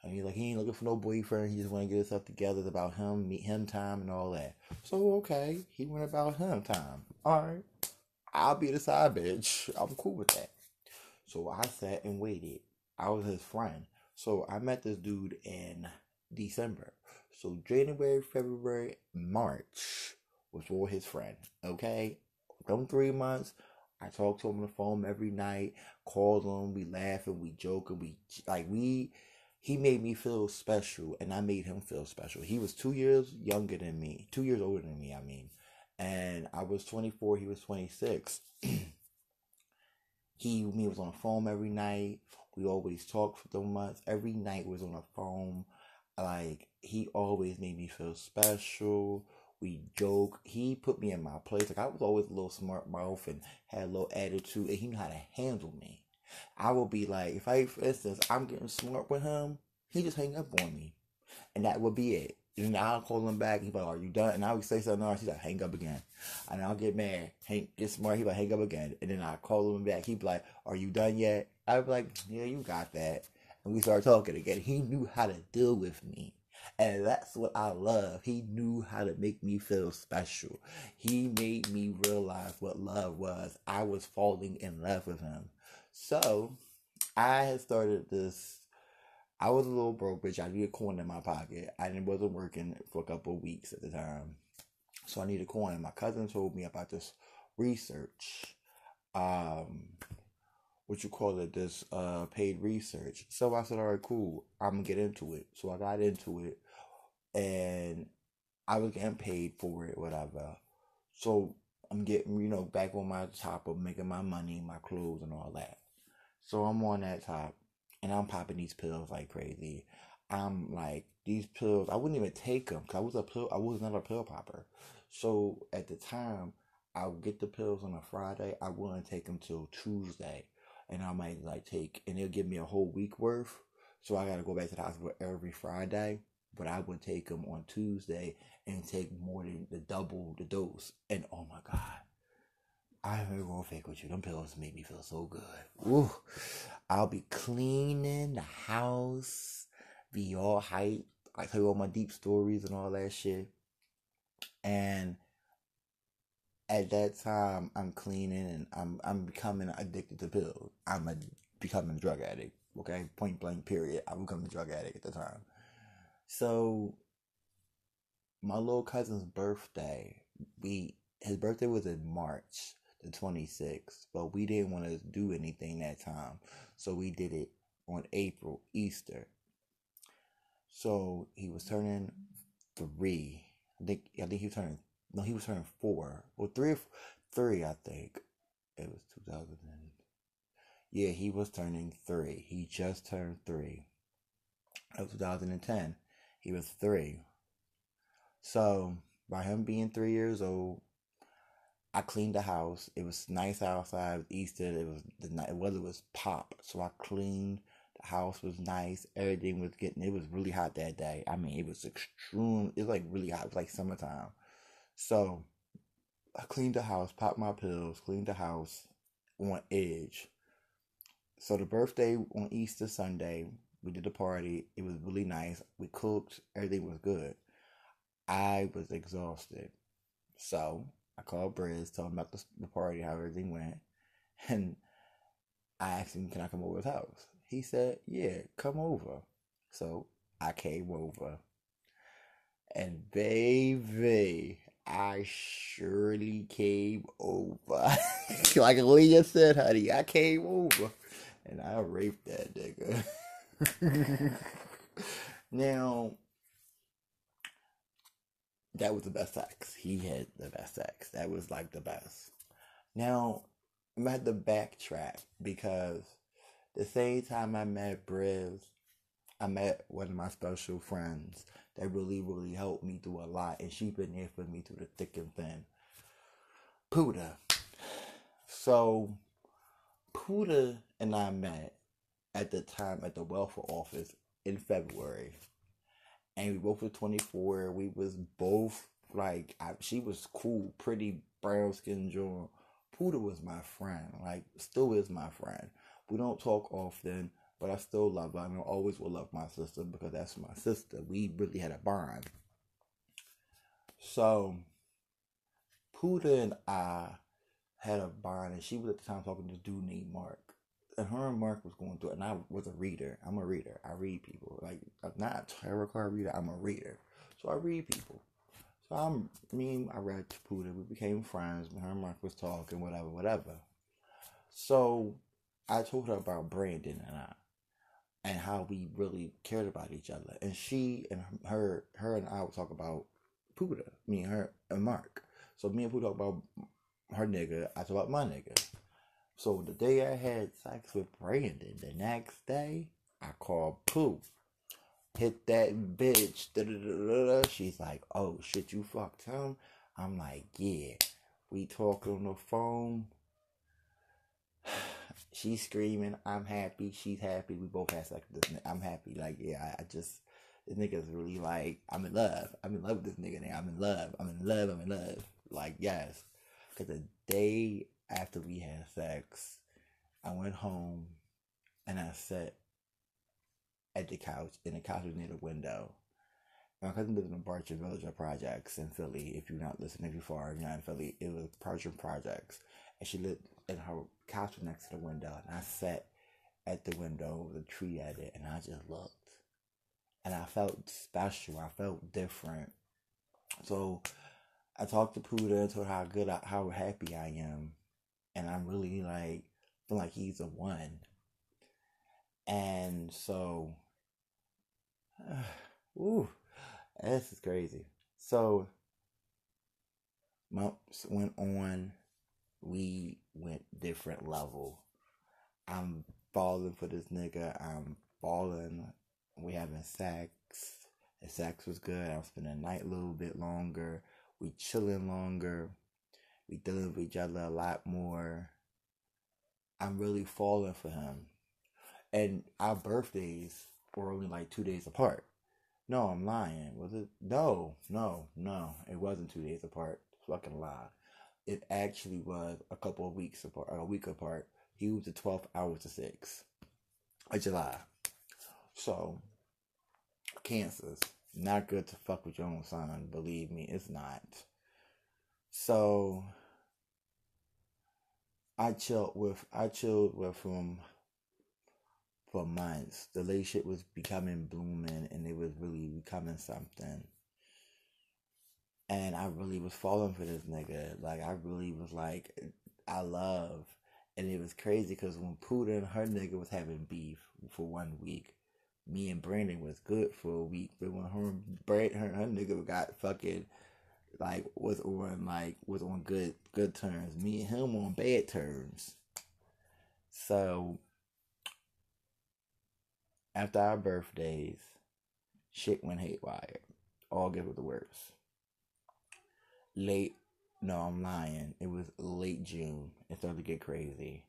And he's like, he ain't looking for no boyfriend. He just want to get himself together. It's about him, meet him time, and all that. So okay, he went about him time. All right, I'll be the side bitch. I'm cool with that. So I sat and waited. I was his friend. So I met this dude in December. So January, February, March was for his friend. Okay, them three months, I talked to him on the phone every night. Called him, we laugh and we joke and we like we. He made me feel special, and I made him feel special. He was two years younger than me, two years older than me. I mean, and I was twenty four. He was twenty six. he me was on the phone every night. We always talked for the months. Every night was on the phone. Like he always made me feel special. We joke. He put me in my place. Like I was always a little smart mouth and had a little attitude, and he knew how to handle me. I would be like, if I, for instance, I'm getting smart with him, he just hang up on me, and that would be it. And I'll call him back. He's like, "Are you done?" And I would say something else. He's like, "Hang up again." And I'll get mad. Hang, get smart. He's like, "Hang up again." And then I call him back. He'd be like, "Are you done yet?" I'd be like, "Yeah, you got that." And we start talking again. He knew how to deal with me. And that's what I love. He knew how to make me feel special. He made me realize what love was. I was falling in love with him. So I had started this. I was a little broke, bitch. I needed a coin in my pocket. I wasn't working for a couple of weeks at the time. So I needed a coin. My cousin told me about this research. Um, what you call it, this uh paid research. So I said, all right, cool. I'm gonna get into it. So I got into it, and I was getting paid for it, whatever. So I'm getting, you know, back on my top of making my money, my clothes, and all that. So I'm on that top, and I'm popping these pills like crazy. I'm like these pills. I wouldn't even take them because I was a pill. I was not a pill popper. So at the time, I would get the pills on a Friday. I wouldn't take them till Tuesday and I might like take and they'll give me a whole week worth. So I gotta go back to the hospital every Friday. But I would take them on Tuesday and take more than the double the dose. And oh my god, I'm gonna fake with you. Them pills make me feel so good. Ooh, I'll be cleaning the house, be all hype. I tell you all my deep stories and all that shit. And at that time I'm cleaning and I'm I'm becoming addicted to pills. I'm a, becoming a drug addict. Okay, point blank. Period. I become a drug addict at the time. So my little cousin's birthday, we his birthday was in March the 26th, but we didn't want to do anything that time. So we did it on April, Easter. So he was turning three. I think I think he was turning no, he was turning four. Well three three, I think. It was two thousand and yeah, he was turning three. He just turned three. It was 2010. He was three. So, by him being three years old, I cleaned the house. It was nice outside. It was Easter. It was the night. Weather was pop. So I cleaned. The house was nice. Everything was getting. It was really hot that day. I mean, it was extreme. It was like really hot. It was like summertime. So I cleaned the house, popped my pills, cleaned the house on edge. So the birthday on Easter Sunday, we did a party. It was really nice. We cooked. Everything was good. I was exhausted. So I called Briz, told him about the, the party, how everything went. And I asked him, can I come over to his house? He said, yeah, come over. So I came over. And baby, I surely came over. like Leah said, honey, I came over and I raped that nigga. now, that was the best sex. He had the best sex. That was like the best. Now, I'm at the backtrack because the same time I met Briz, I met one of my special friends that really, really helped me through a lot, and she's been there for me through the thick and thin. Puda. So, Puda and I met at the time at the welfare office in February, and we both were 24. We was both like I, she was cool, pretty brown skin girl. Puda was my friend, like still is my friend. We don't talk often, but I still love her. I mean, I always will love my sister because that's my sister. We really had a bond. So, Puda and I had a bond, and she was at the time talking to a dude named Mark. And her and Mark was going through and I was a reader. I'm a reader. I read people. Like, I'm not a tarot card reader, I'm a reader. So I read people. So I'm, me I read Puda. We became friends. Her and Mark was talking, whatever, whatever. So I told her about Brandon and I and how we really cared about each other. And she and her, her and I would talk about Puda, me and her and Mark. So me and Puda talk about her nigga, I talk about my nigga. So the day I had sex with Brandon, the next day I called Pooh. Hit that bitch. Da-da-da-da-da. She's like, oh shit, you fucked him? I'm like, yeah. We talk on the phone. She's screaming. I'm happy. She's happy. We both have sex with this nigga. I'm happy. Like, yeah, I, I just, this nigga's really like, I'm in love. I'm in love with this nigga now. I'm in love. I'm in love. I'm in love. Like, yes. Because the day after we had sex, I went home and I sat at the couch, and the couch near the window. My cousin lives in the Bartram Village of Projects in Philly. If you're not listening, if you're if you're not in Philly, it was Bartram Projects. And she lived in her couch next to the window. And I sat at the window, the tree at it, and I just looked. And I felt special. I felt different. So I talked to Puda and told her how good, I, how happy I am. And I'm really like, feel like he's a one. And so, uh, ooh, this is crazy. So, months went on. We went different level. I'm falling for this nigga. I'm falling. We having sex. The sex was good. I'm spending the night a little bit longer. We chilling longer. We dealing with each other a lot more. I'm really falling for him. And our birthdays were only like two days apart. No, I'm lying. Was it? No, no, no. It wasn't two days apart. Fucking lie. It actually was a couple of weeks apart, a week apart. He was the 12th, I was the 6th of July. So, cancers. Not good to fuck with your own son. Believe me, it's not. So, I chilled with I chilled with him for months. The relationship was becoming blooming and it was really becoming something. and I really was falling for this nigga. Like I really was like, I love, and it was crazy because when Puda and her nigga was having beef for one week, me and Brandon was good for a week, but when her her, her nigga got fucking like was on like was on good good terms. Me and him on bad terms. So after our birthdays, shit went haywire. August was the worst. Late, no, I'm lying. It was late June. It started to get crazy.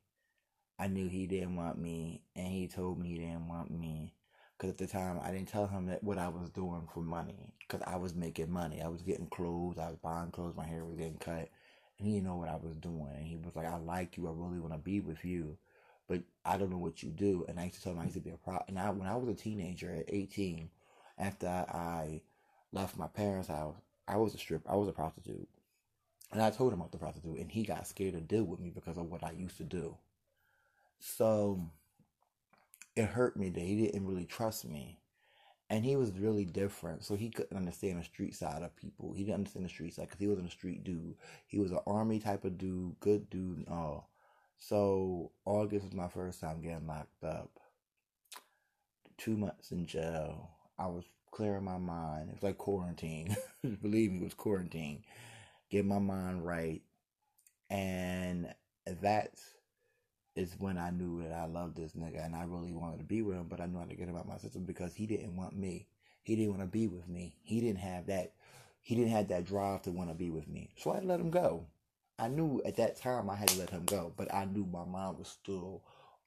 I knew he didn't want me, and he told me he didn't want me. Because at the time, I didn't tell him that what I was doing for money. Because I was making money. I was getting clothes. I was buying clothes. My hair was getting cut. And he didn't know what I was doing. And he was like, I like you. I really want to be with you. But I don't know what you do. And I used to tell him I used to be a pro. And I, when I was a teenager at 18, after I left my parents' house, I was a strip. I was a prostitute. And I told him about the prostitute. And he got scared to deal with me because of what I used to do. So it hurt me that he didn't really trust me. And he was really different. So he couldn't understand the street side of people. He didn't understand the street side because he wasn't a street dude. He was an army type of dude, good dude and all. So August was my first time getting locked up. Two months in jail. I was clearing my mind. It was like quarantine. Believe me, it was quarantine. Get my mind right. And that's is when I knew that I loved this nigga and I really wanted to be with him, but I knew I how to get him out my system because he didn't want me. He didn't want to be with me. He didn't have that he didn't have that drive to want to be with me. So I let him go. I knew at that time I had to let him go, but I knew my mind was still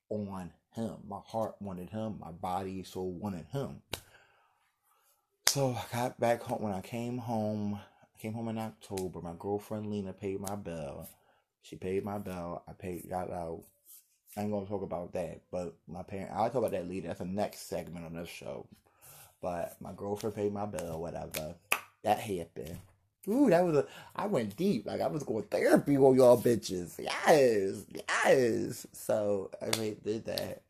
on him. My heart wanted him, my body soul wanted him. So I got back home when I came home. I came home in October. My girlfriend Lena paid my bill. She paid my bill. I paid got out I ain't gonna talk about that, but my parent I'll talk about that later. That's the next segment on this show. But my girlfriend paid my bill, or whatever. That happened. Ooh, that was a I went deep. Like I was going therapy on y'all bitches. Yes. Yes. So I mean did that.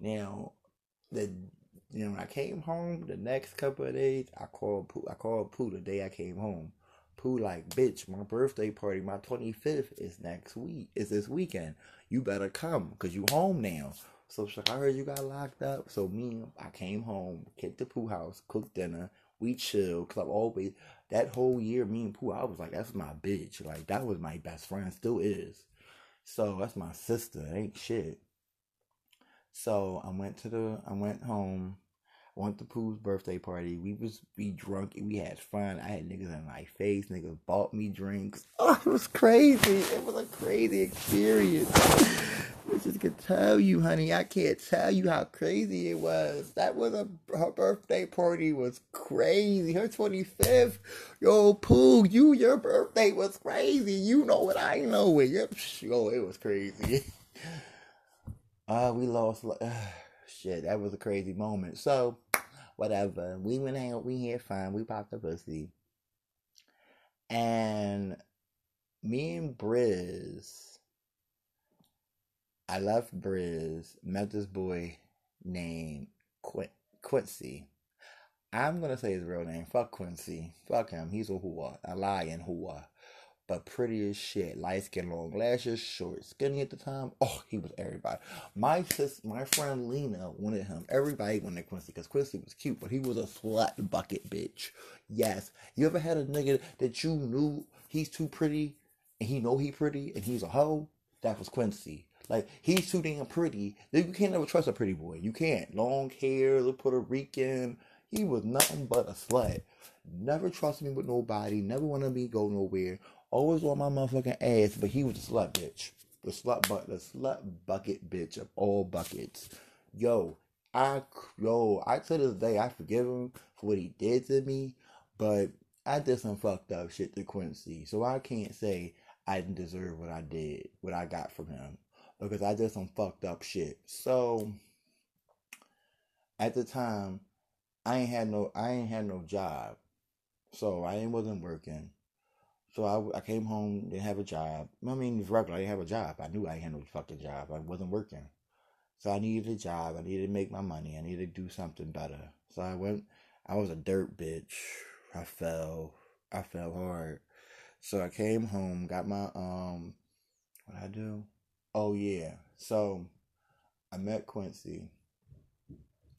Now the you know when I came home the next couple of days, I called Pooh I called Pooh the day I came home. Pooh like, bitch, my birthday party, my 25th is next week. Is this weekend. You better come because you home now. So she's like, I heard you got locked up. So me, I came home, kicked the Pooh house, cooked dinner. We chill. Cause I've always, that whole year, me and Pooh, I was like, that's my bitch. Like, that was my best friend, still is. So that's my sister. ain't shit. So I went to the, I went home went to Pooh's birthday party. We was we drunk and we had fun. I had niggas in my face. Niggas bought me drinks. Oh, it was crazy. It was a crazy experience. I just can tell you, honey. I can't tell you how crazy it was. That was a her birthday party was crazy. Her twenty fifth, yo, Pooh, you your birthday was crazy. You know what I know. It, yo, it was crazy. Uh, we lost. Uh, shit, that was a crazy moment. So, whatever. We went out, we had fun, we popped the pussy. And me and Briz, I left Briz, met this boy named Qu- Quincy. I'm gonna say his real name. Fuck Quincy. Fuck him. He's a whore. A lying whore but pretty as shit. Light skin, long lashes, short, skinny at the time. Oh, he was everybody. My sis, my friend Lena wanted him. Everybody wanted Quincy because Quincy was cute, but he was a slut bucket bitch. Yes. You ever had a nigga that you knew he's too pretty and he know he pretty and he's a hoe? That was Quincy. Like he's too damn pretty. You can't ever trust a pretty boy. You can't. Long hair, the Puerto Rican. He was nothing but a slut. Never trust me with nobody. Never want to be go nowhere always on my motherfucking ass, but he was a slut bitch. The slut but the slut bucket bitch of all buckets. Yo, I yo, I to this day I forgive him for what he did to me, but I did some fucked up shit to Quincy. So I can't say I didn't deserve what I did, what I got from him. Because I did some fucked up shit. So at the time, I ain't had no I ain't had no job. So I ain't wasn't working. So I, I came home, didn't have a job. I mean, it's regular. I didn't have a job. I knew I had no fucking job. I wasn't working. So I needed a job. I needed to make my money. I needed to do something better. So I went, I was a dirt bitch. I fell. I fell hard. So I came home, got my um what I do? Oh yeah. So I met Quincy.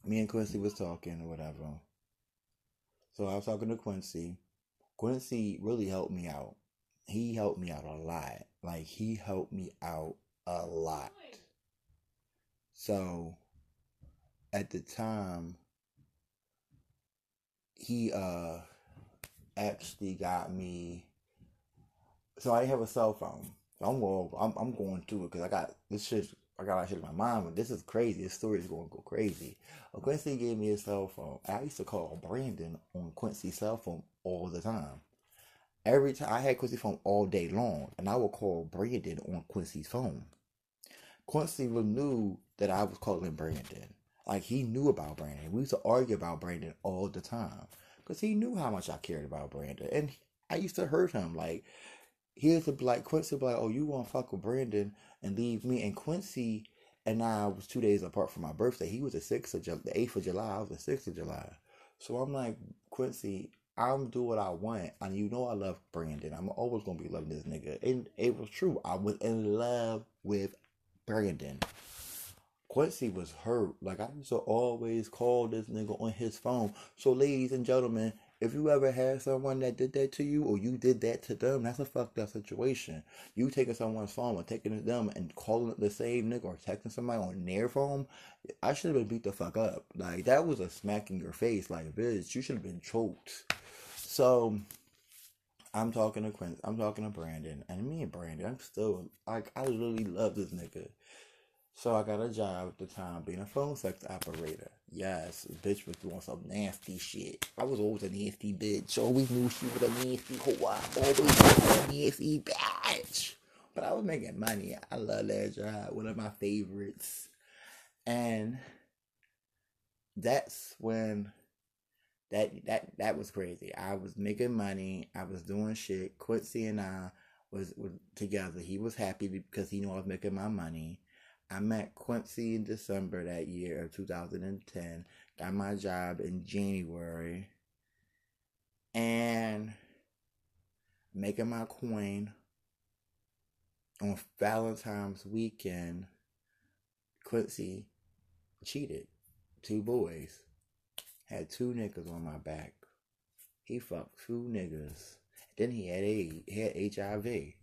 Me and Quincy was talking or whatever. So I was talking to Quincy. Quincy really helped me out. He helped me out a lot. Like he helped me out a lot. So at the time he uh actually got me so I have a cell phone. So I'm going I'm I'm going through it because I got this shit I got a shit in my mind, but this is crazy. This story is going to go crazy. Quincy gave me a cell phone. I used to call Brandon on Quincy's cell phone all the time. Every time I had Quincy's phone all day long, and I would call Brandon on Quincy's phone. Quincy knew that I was calling Brandon. Like he knew about Brandon. We used to argue about Brandon all the time because he knew how much I cared about Brandon, and I used to hurt him. Like he used to be like Quincy, be like, "Oh, you want to fuck with Brandon and leave me?" And Quincy and I was two days apart from my birthday. He was the sixth of July, the eighth of July. I was the sixth of July. So I'm like Quincy, I'm do what I want, and you know I love Brandon. I'm always gonna be loving this nigga, and it was true. I was in love with Brandon. Quincy was hurt. Like I used to always call this nigga on his phone. So, ladies and gentlemen, if you ever had someone that did that to you or you did that to them, that's a fucked up situation. You taking someone's phone or taking it to them and calling the same nigga or texting somebody on their phone, I should have been beat the fuck up. Like that was a smack in your face. Like bitch, you should have been choked. So I'm talking to Quincy. I'm talking to Brandon, and me and Brandon, I'm still like I literally love this nigga. So I got a job at the time being a phone sex operator. Yes, bitch was doing some nasty shit. I was always a nasty bitch. Always knew she was a nasty hoe. Always a nasty bitch. But I was making money. I love that job. One of my favorites. And that's when that that that was crazy. I was making money. I was doing shit. Quincy and I was, was together. He was happy because he knew I was making my money I met Quincy in December that year of 2010. Got my job in January. And making my coin on Valentine's weekend, Quincy cheated. Two boys. Had two niggas on my back. He fucked two niggas. Then he had a he had HIV.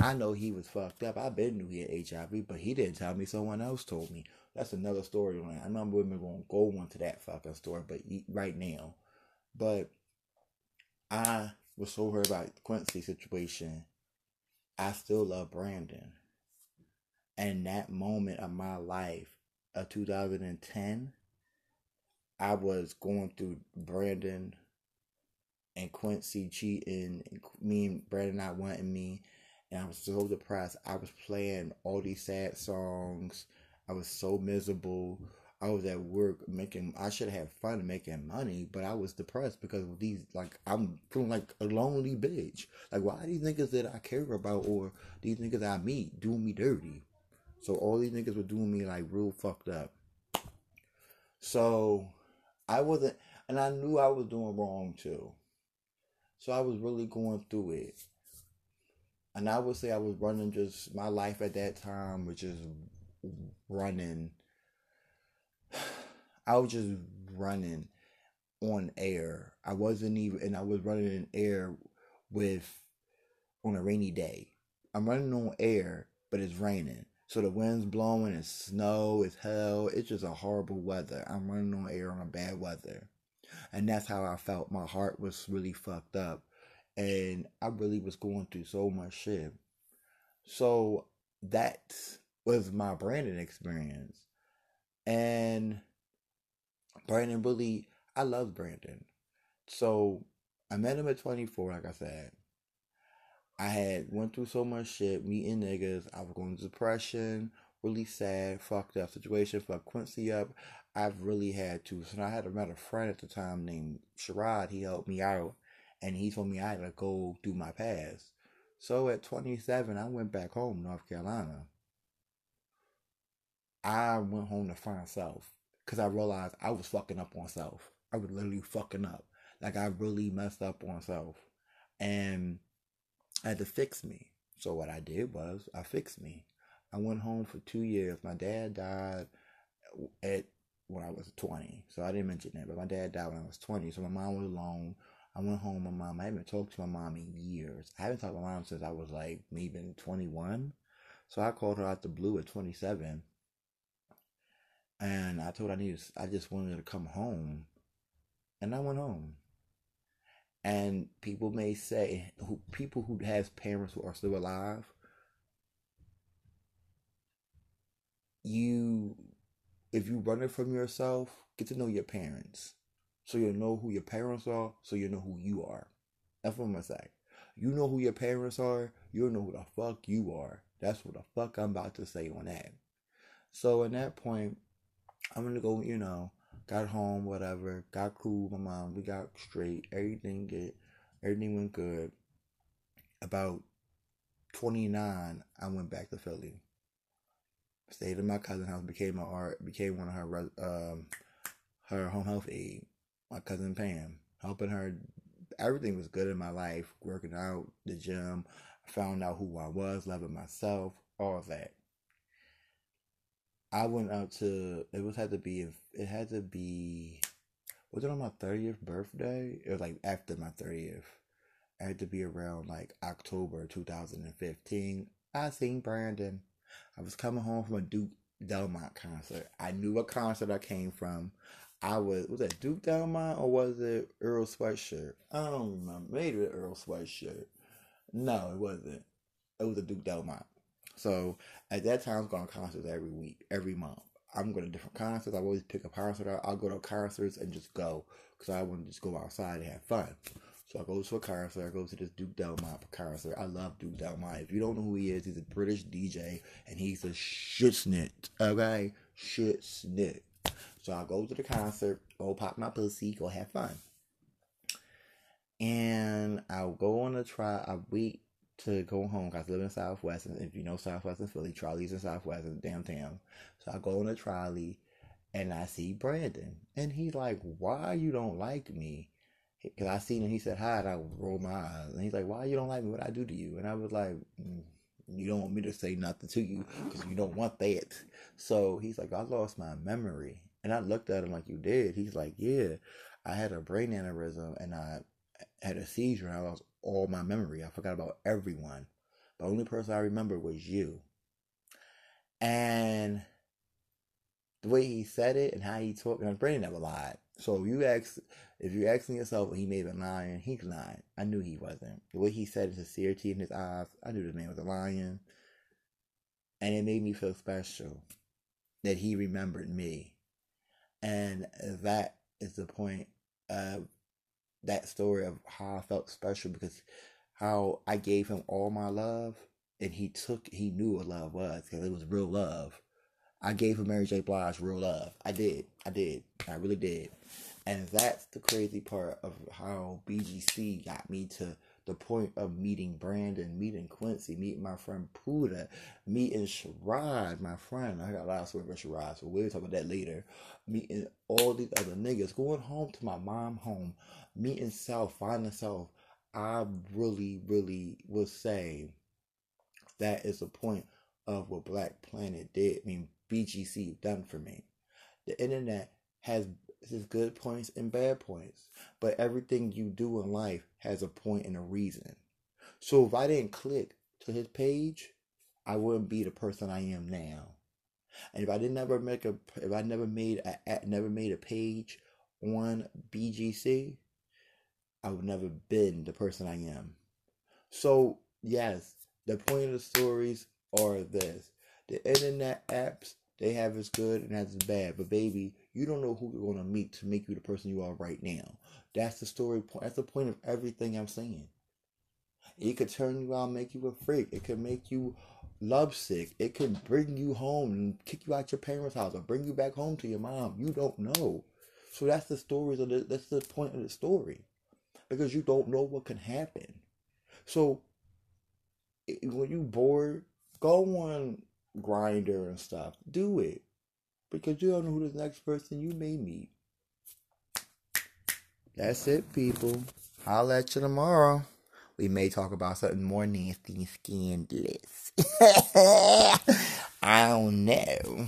I know he was fucked up. I been knew he had HIV, but he didn't tell me. Someone else told me. That's another storyline. I know going to go into that fucking story, but right now, but I was so hurt about Quincy's situation. I still love Brandon, and that moment of my life of 2010, I was going through Brandon and Quincy cheating, and me and Brandon not wanting me and I was so depressed. I was playing all these sad songs. I was so miserable. I was at work making. I should have fun making money, but I was depressed because of these. Like I'm feeling like a lonely bitch. Like why these niggas that I care about or these niggas I meet doing me dirty? So all these niggas were doing me like real fucked up. So I wasn't, and I knew I was doing wrong too. So I was really going through it and I would say I was running just my life at that time, which is running. I was just running on air. I wasn't even, and I was running in air with on a rainy day. I'm running on air, but it's raining. So the wind's blowing, it's snow, it's hell. It's just a horrible weather. I'm running on air on bad weather. And that's how I felt. My heart was really fucked up and I really was going through so much shit. So that was my Brandon experience. And Brandon really, I love Brandon. So I met him at 24, like I said. I had went through so much shit, meeting niggas. I was going through depression, really sad, fucked up situation, fucked Quincy up. I've really had to. So I had met a friend at the time named Sherrod. He helped me out and he told me I had to go do my past. So at 27, I went back home, North Carolina. I went home to find self because I realized I was fucking up on self. I was literally fucking up. Like I really messed up on self, and I had to fix me. So what I did was I fixed me. I went home for two years. My dad died at when I was 20. So I didn't mention that, but my dad died when I was 20. So my mom was alone. I went home. My mom. I haven't talked to my mom in years. I haven't talked to my mom since I was like maybe 21. So I called her out the blue at 27, and I told her I needed. I just wanted her to come home, and I went home. And people may say, who people who have parents who are still alive, you, if you run it from yourself, get to know your parents, so you'll know who your parents are, so you know who you are. That's what I'm gonna say. You know who your parents are, you'll know who the fuck you are. That's what the fuck I'm about to say on that. So at that point, I'm gonna go, you know, got home, whatever, got cool with my mom, we got straight, everything get everything went good. About 29, I went back to Philly. Stayed in my cousin's house, became a art, became one of her um her home health aide, my cousin Pam, helping her. Everything was good in my life, working out, the gym. Found out who I was, loving myself, all that. I went out to it was had to be it had to be was it on my thirtieth birthday? It was like after my thirtieth. It had to be around like October two thousand and fifteen. I seen Brandon. I was coming home from a Duke Dumont concert. I knew what concert I came from. I was was that Duke Dumont or was it Earl Sweatshirt? I don't remember. Maybe the Earl Sweatshirt. No, it wasn't. It was a Duke Dumont. So at that time, I was going to concerts every week, every month. I'm going to different concerts. I always pick a concert. I'll go to concerts and just go because I want to just go outside and have fun. So I go to a concert. I go to this Duke Dumont concert. I love Duke Dumont. If you don't know who he is, he's a British DJ and he's a shit snit. Okay, shit snit. So I go to the concert, go pop my pussy, go have fun. And I'll go on a try. I wait to go home because I live in Southwest. And if you know Southwest and Philly, Trolley's in Southwest and downtown. So I go on a trolley and I see Brandon. And he's like, Why you don't like me? Because I seen him, he said hi, and I rolled my eyes. And he's like, Why you don't like me? What I do to you? And I was like, mm, You don't want me to say nothing to you because you don't want that. So he's like, I lost my memory. And I looked at him like, You did? He's like, Yeah, I had a brain aneurysm and I had a seizure and I lost all my memory. I forgot about everyone. The only person I remember was you. And the way he said it and how he talked, and his brain never lied. So you ask, if you're asking yourself, he may have been lying, he's lying. I knew he wasn't. The way he said his sincerity in his eyes, I knew this man was a lion. And it made me feel special that he remembered me. And that is the point of that story of how I felt special because how I gave him all my love and he took he knew what love was because it was real love. I gave him Mary J. Blige real love. I did. I did. I really did. And that's the crazy part of how BGC got me to the point of meeting Brandon, meeting Quincy, meeting my friend Puda, meeting Sherrod, my friend. I got a lot of stories about Sherrod, so we'll talk about that later. Meeting all these other niggas, going home to my mom home, meeting self, finding self. I really, really would say that is the point of what Black Planet did. I mean, BGC done for me. The internet has its good points and bad points, but everything you do in life has a point and a reason. So if I didn't click to his page, I wouldn't be the person I am now. And if I didn't ever make a, if I never made a, never made a page on BGC, I would never been the person I am. So yes, the point of the stories are this: the internet apps they have its good and its bad, but baby, you don't know who you're gonna meet to make you the person you are right now. That's the story point. That's the point of everything I'm saying. It could turn you out, make you a freak. It could make you lovesick. It could bring you home and kick you out your parents' house or bring you back home to your mom. You don't know. So that's the stories of that's the point of the story. Because you don't know what can happen. So when you bored, go on Grindr and stuff. Do it. Because you don't know who the next person you may meet. That's it, people. I'll at you tomorrow. We may talk about something more nasty and scandalous. I don't know.